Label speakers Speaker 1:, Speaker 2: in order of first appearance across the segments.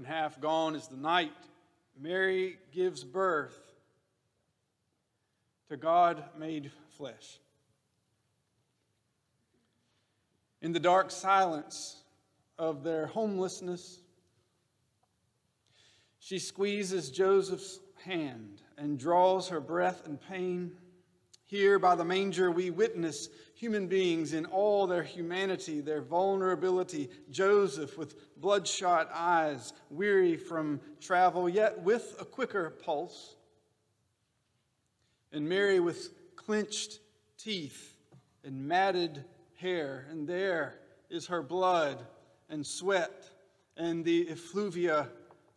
Speaker 1: When half gone is the night, Mary gives birth to God made flesh. In the dark silence of their homelessness, she squeezes Joseph's hand and draws her breath and pain. Here by the manger, we witness human beings in all their humanity, their vulnerability. Joseph with bloodshot eyes, weary from travel, yet with a quicker pulse. And Mary with clenched teeth and matted hair. And there is her blood and sweat and the effluvia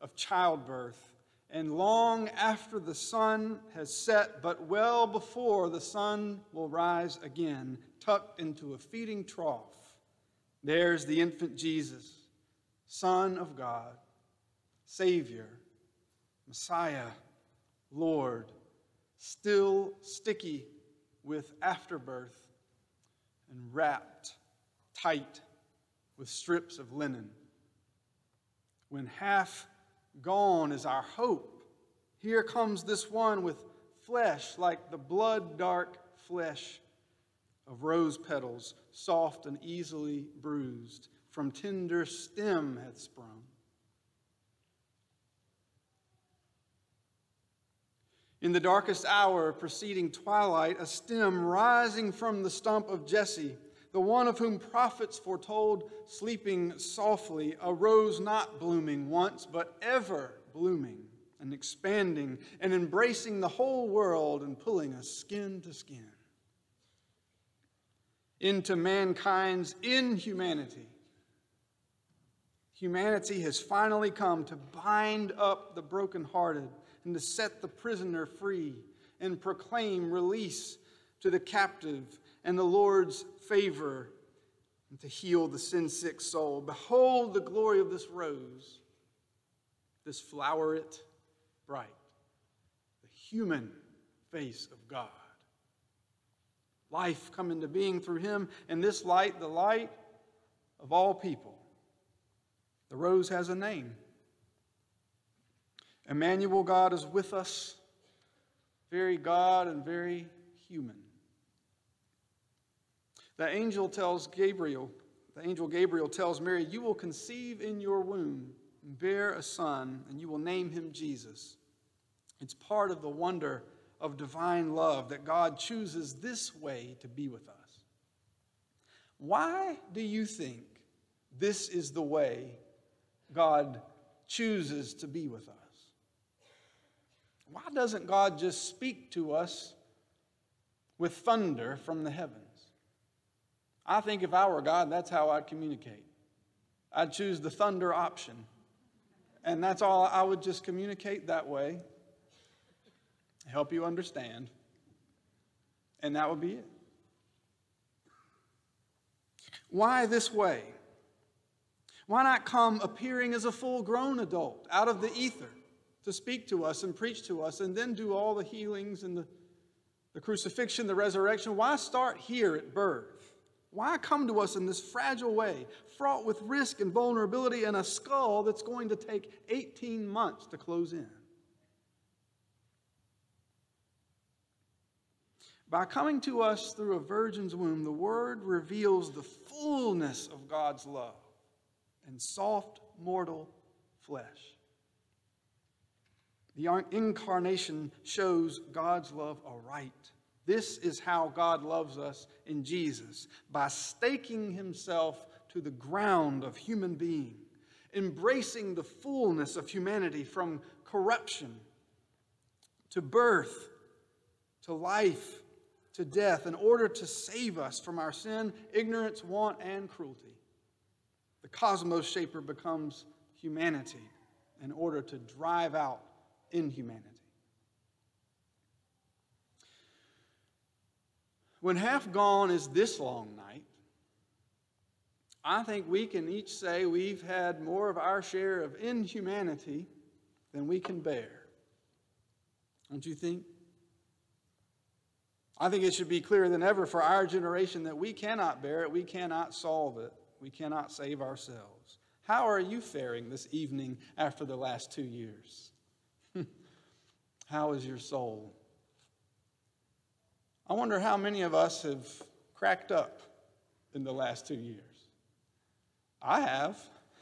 Speaker 1: of childbirth and long after the sun has set, but well before the sun will rise again, tucked into a feeding trough, there's the infant Jesus, Son of God, Savior, Messiah, Lord, still sticky with afterbirth and wrapped tight with strips of linen. When half Gone is our hope. Here comes this one with flesh like the blood dark flesh of rose petals, soft and easily bruised, from tender stem hath sprung. In the darkest hour preceding twilight, a stem rising from the stump of Jesse the one of whom prophets foretold, sleeping softly, arose not blooming once, but ever blooming and expanding and embracing the whole world and pulling us skin to skin into mankind's inhumanity. Humanity has finally come to bind up the brokenhearted and to set the prisoner free and proclaim release to the captive and the Lord's favor and to heal the sin sick soul. Behold the glory of this rose, this floweret bright, the human face of God. Life come into being through him, and this light, the light of all people. The rose has a name. Emmanuel, God is with us, very God and very human. The angel tells Gabriel, the angel Gabriel tells Mary, You will conceive in your womb and bear a son, and you will name him Jesus. It's part of the wonder of divine love that God chooses this way to be with us. Why do you think this is the way God chooses to be with us? Why doesn't God just speak to us with thunder from the heavens? I think if I were God, that's how I'd communicate. I'd choose the thunder option. And that's all I would just communicate that way, help you understand. And that would be it. Why this way? Why not come appearing as a full grown adult out of the ether to speak to us and preach to us and then do all the healings and the, the crucifixion, the resurrection? Why start here at birth? Why come to us in this fragile way, fraught with risk and vulnerability, and a skull that's going to take 18 months to close in? By coming to us through a virgin's womb, the Word reveals the fullness of God's love in soft, mortal flesh. The incarnation shows God's love aright this is how God loves us in Jesus by staking himself to the ground of human being, embracing the fullness of humanity from corruption to birth to life to death in order to save us from our sin, ignorance, want, and cruelty. The cosmos shaper becomes humanity in order to drive out inhumanity. When half gone is this long night, I think we can each say we've had more of our share of inhumanity than we can bear. Don't you think? I think it should be clearer than ever for our generation that we cannot bear it, we cannot solve it, we cannot save ourselves. How are you faring this evening after the last two years? how is your soul? I wonder how many of us have cracked up in the last two years. I have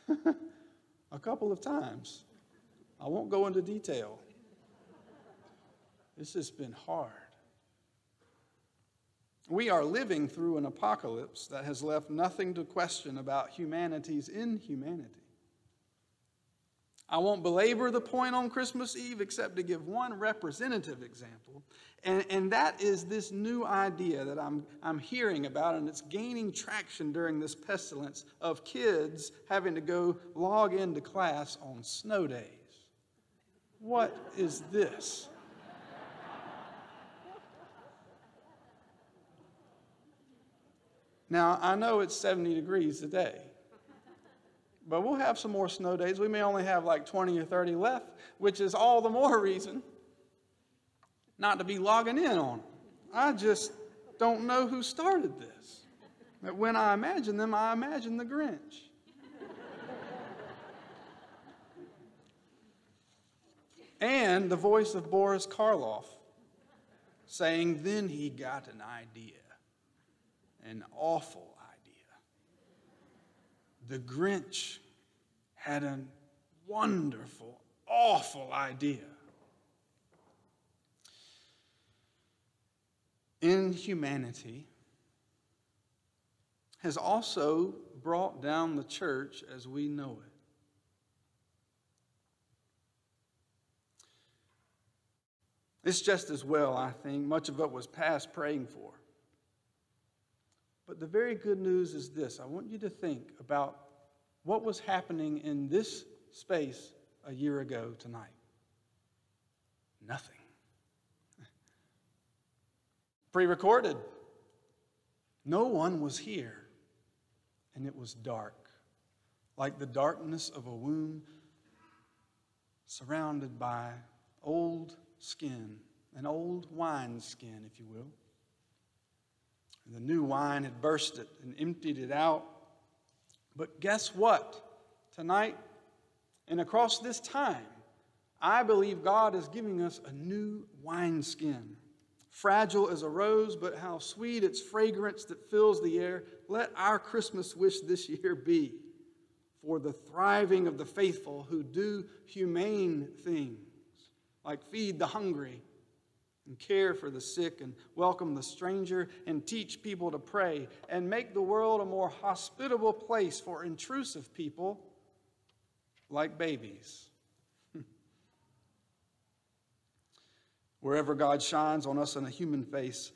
Speaker 1: a couple of times. I won't go into detail. This has been hard. We are living through an apocalypse that has left nothing to question about humanity's inhumanity. I won't belabor the point on Christmas Eve except to give one representative example, and, and that is this new idea that I'm, I'm hearing about, and it's gaining traction during this pestilence of kids having to go log into class on snow days. What is this? Now, I know it's 70 degrees today, but we'll have some more snow days. We may only have like 20 or 30 left, which is all the more reason not to be logging in on. I just don't know who started this. But when I imagine them, I imagine the Grinch. and the voice of Boris Karloff saying, Then he got an idea an awful. The Grinch had a wonderful, awful idea. Inhumanity has also brought down the church as we know it. It's just as well, I think. Much of it was past praying for. But the very good news is this I want you to think about what was happening in this space a year ago tonight. Nothing. Pre recorded. No one was here, and it was dark, like the darkness of a womb surrounded by old skin, an old wine skin, if you will. And the new wine had burst it and emptied it out. But guess what? Tonight and across this time, I believe God is giving us a new wineskin. Fragile as a rose, but how sweet its fragrance that fills the air. Let our Christmas wish this year be for the thriving of the faithful who do humane things, like feed the hungry and care for the sick and welcome the stranger and teach people to pray and make the world a more hospitable place for intrusive people like babies. Wherever God shines on us in a human face,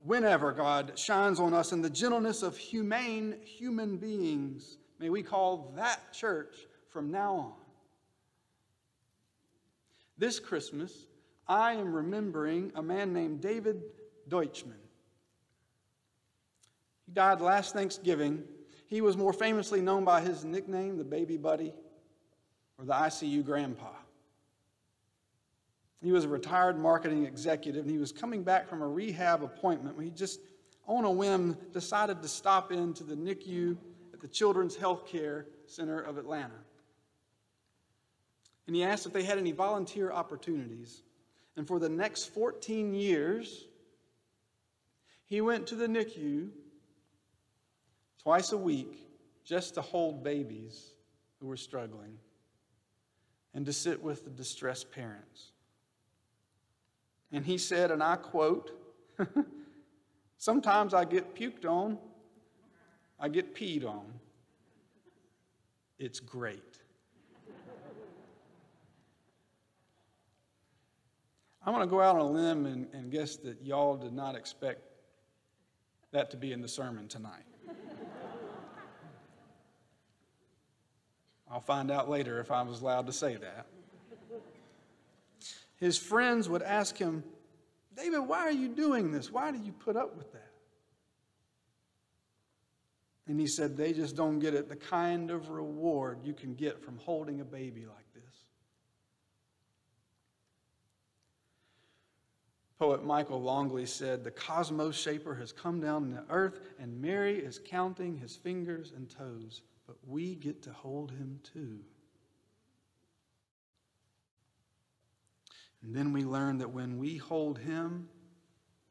Speaker 1: whenever God shines on us in the gentleness of humane human beings, may we call that church from now on. This Christmas, I am remembering a man named David Deutchman. He died last Thanksgiving. He was more famously known by his nickname, the Baby Buddy, or the ICU Grandpa. He was a retired marketing executive, and he was coming back from a rehab appointment when he just, on a whim, decided to stop into the NICU at the Children's Health Care Center of Atlanta. And he asked if they had any volunteer opportunities. And for the next 14 years, he went to the NICU twice a week just to hold babies who were struggling and to sit with the distressed parents. And he said, and I quote, Sometimes I get puked on, I get peed on. It's great. I'm going to go out on a limb and, and guess that y'all did not expect that to be in the sermon tonight. I'll find out later if I was allowed to say that. His friends would ask him, David, why are you doing this? Why do you put up with that? And he said, They just don't get it, the kind of reward you can get from holding a baby like this. Poet Michael Longley said, The cosmos shaper has come down to earth, and Mary is counting his fingers and toes, but we get to hold him too. And then we learn that when we hold him,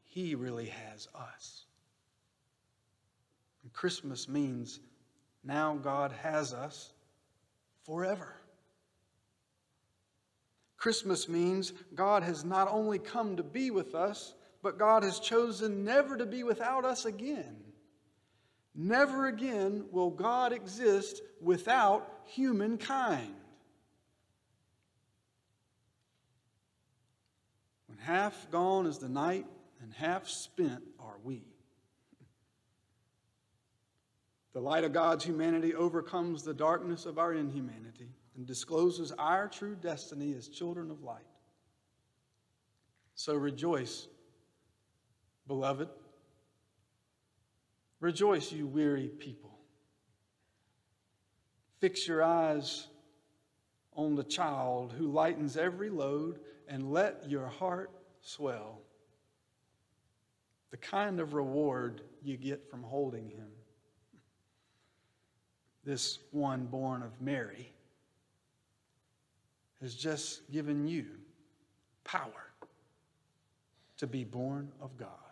Speaker 1: he really has us. And Christmas means now God has us forever. Christmas means God has not only come to be with us, but God has chosen never to be without us again. Never again will God exist without humankind. When half gone is the night and half spent are we. The light of God's humanity overcomes the darkness of our inhumanity and discloses our true destiny as children of light. So rejoice, beloved. Rejoice, you weary people. Fix your eyes on the child who lightens every load and let your heart swell. The kind of reward you get from holding him. This one born of Mary has just given you power to be born of God.